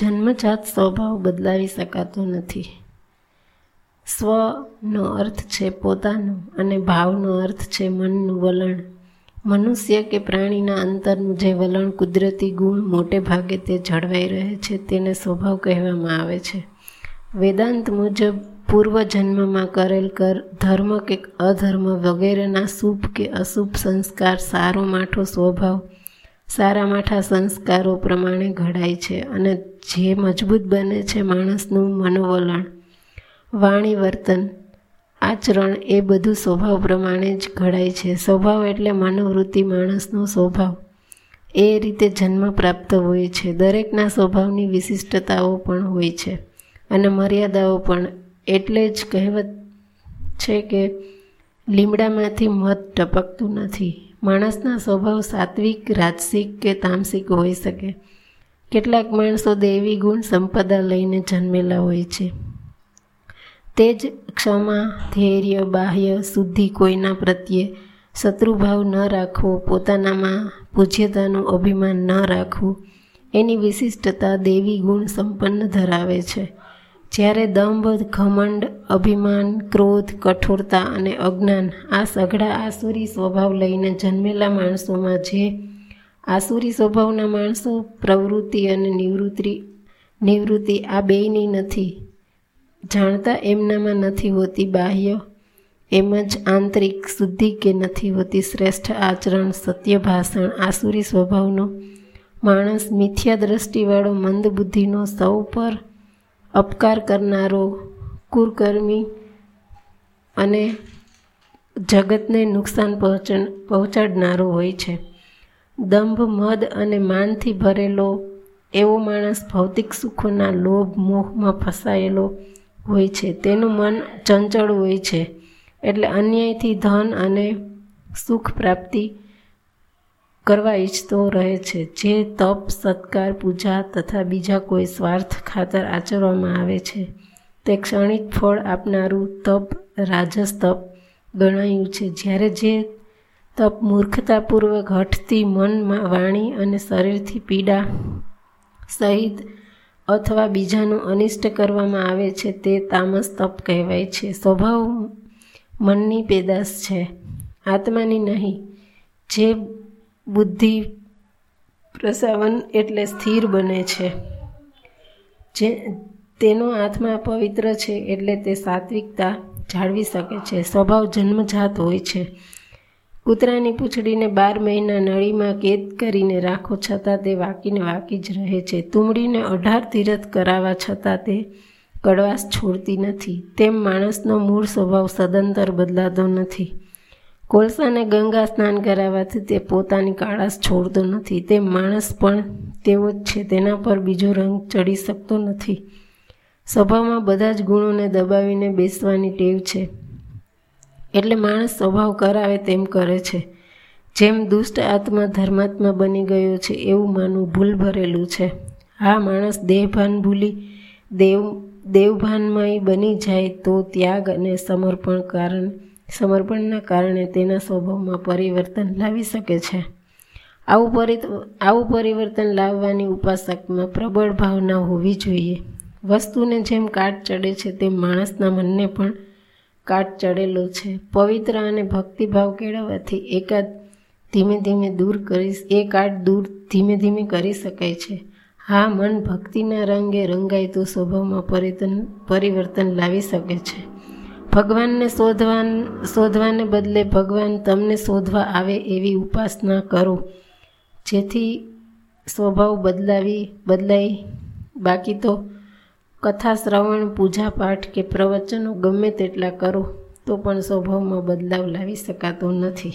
જન્મજાત સ્વભાવ બદલાવી શકાતો નથી. સ્વનો અર્થ છે પોતાનો અને ભાવનો અર્થ છે મનનું વલણ. મનુષ્ય કે પ્રાણીના અંતરનું જે વલણ કુદરતી ગુણ મોટે ભાગે તે જળવાઈ રહે છે તેને સ્વભાવ કહેવામાં આવે છે. વેદાંત મુજબ પૂર્વજન્મમાં કરેલ કર, ધર્મ કે અધર્મ વગેરેના શુભ કે અશુભ સંસ્કાર સારો માઠો સ્વભાવ સારા માઠા સંસ્કારો પ્રમાણે ઘડાય છે અને જે મજબૂત બને છે માણસનું મનોવલણ, વાણી વર્તન, આચરણ એ બધું સ્વભાવ પ્રમાણે જ ઘડાય છે. સ્વભાવ એટલે મનોવૃત્તિ, માણસનો સ્વભાવ. એ રીતે જન્મ પ્રાપ્ત હોય છે. દરેકના સ્વભાવની વિશિષ્ટતાઓ પણ હોય છે અને મર્યાદાઓ પણ. એટલે જ કહેવત છે કે લીમડામાંથી મધ ટપકતું નથી. માણસના સ્વભાવ સાત્વિક, રાજસિક કે તામસિક હોઈ શકે. કેટલાક માણસો દેવી ગુણ સંપદા લઈને જન્મેલા હોય છે. તે જ ક્ષમા, ધૈર્ય, બાહ્ય, શુદ્ધિ કોઈના પ્રત્યે શત્રુભાવ ન રાખવો, પોતાનામાં પૂજ્યતાનું અભિમાન ન રાખવું, એની વિશિષ્ટતા દેવી ગુણ સંપન્ન ધરાવે છે. જ્યારે દંભ, ઘમંડ, અભિમાન, ક્રોધ, કઠોરતા અને અજ્ઞાન આ સઘળા આસુરી સ્વભાવ લઈને જન્મેલા માણસોમાં જે આસુરી સ્વભાવના માણસો, પ્રવૃત્તિ અને નિવૃત્તિ નિવૃત્તિ આ બેયની નથી, જાણતા એમનામાં નથી હોતી બાહ્ય, એમ જ આંતરિક શુદ્ધિ કે નથી હોતી શ્રેષ્ઠ આચરણ, સત્ય ભાષણ, આસુરી સ્વભાવનો માણસ મિથ્યા દ્રષ્ટિવાળો મંદ બુદ્ધિનો સૌ પર અપકાર કરનારો, કુરકર્મી અને જગતને નુકસાન પહોંચ પહોંચાડનારો હોય છે. દંભ, મદ અને માનથી ભરેલો એવો માણસ ભૌતિક સુખોના લોભ મોહમાં ફસાયેલો હોય છે. તેનું મન ચંચળ હોય છે. એટલે અન્યાયથી ધન અને સુખ પ્રાપ્તિ કરવા ઈચ્છતો રહે છે. જે તપ, સત્કાર, પૂજા તથા બીજા કોઈ સ્વાર્થ ખાતર આચરવામાં આવે છે. તે ક્ષણિક ફળ આપનારું તપ, રાજસ તપ ગણાયું છે. જ્યારે જે તપ મૂર્ખતાપૂર્વક હઠથી મનમાં વાણી અને શરીરથી પીડા સહિત અથવા બીજાનું અનિષ્ટ કરવામાં આવે છે, તે તામસ તપ કહેવાય છે. સ્વભાવ મનની પેદાશ છે. આત્માની નહીં. જે બુદ્ધિ પ્રસાવન એટલે સ્થિર બને છે. જે તેનો આત્મા પવિત્ર છે એટલે તે સાત્વિકતા જાળવી શકે છે. સ્વભાવ જન્મજાત હોય છે. કૂતરાની પૂંછડીને બાર મહિના નળીમાં કેદ કરીને રાખો છતાં તે વાકીને વાકી જ રહે છે. તુમડીને અઢાર તીરથ કરાવવા છતાં તે કડવાશ છોડતી નથી. તેમ માણસનો મૂળ સ્વભાવ સદંતર બદલાતો નથી. કોલસાને ગંગા સ્નાન કરાવવાથી તે પોતાની કાળાશ છોડતો નથી. તે માણસ પણ તેવો જ છે, તેના પર બીજો રંગ ચડી શકતો નથી. સ્વભાવમાં બધા જ ગુણોને દબાવીને બેસવાની ટેવ છે. એટલે માણસ સ્વભાવ કરાવે તેમ કરે છે. જેમ દુષ્ટ આત્મા ધર્માત્મા બની ગયો છે, એવું માનવું ભૂલ ભરેલું છે. હા, માણસ દેહભાન ભૂલી દેવ, દેવભાનમય બની જાય તો ત્યાગ અને સમર્પણ કારણ સમર્પણના કારણે તેના સ્વભાવમાં પરિવર્તન લાવી શકે છે. આવું પરિ આવું પરિવર્તન લાવવાની ઉપાસકમાં પ્રબળ ભાવના હોવી જોઈએ. વસ્તુને જેમ કાટ ચડે છે તેમ માણસના મનને પણ કાટ ચડેલો છે. પવિત્ર અને ભક્તિભાવ કેળવવાથી એકાદ ધીમે ધીમે દૂર કરી એ કાટ દૂર ધીમે ધીમે કરી શકાય છે. હા, મન ભક્તિના રંગે રંગાય તો સ્વભાવમાં પરિવર્તન પરિવર્તન લાવી શકે છે. ભગવાનને શોધવા શોધવાને બદલે ભગવાન તમને શોધવા આવે એવી ઉપાસના કરો. જેથી સ્વભાવ બદલાવી, બદલાય. બાકી તો કથા, શ્રવણ પૂજાપાઠ કે પ્રવચનો ગમે તેટલા કરો, તો પણ સ્વભાવમાં બદલાવ લાવી શકાતો નથી.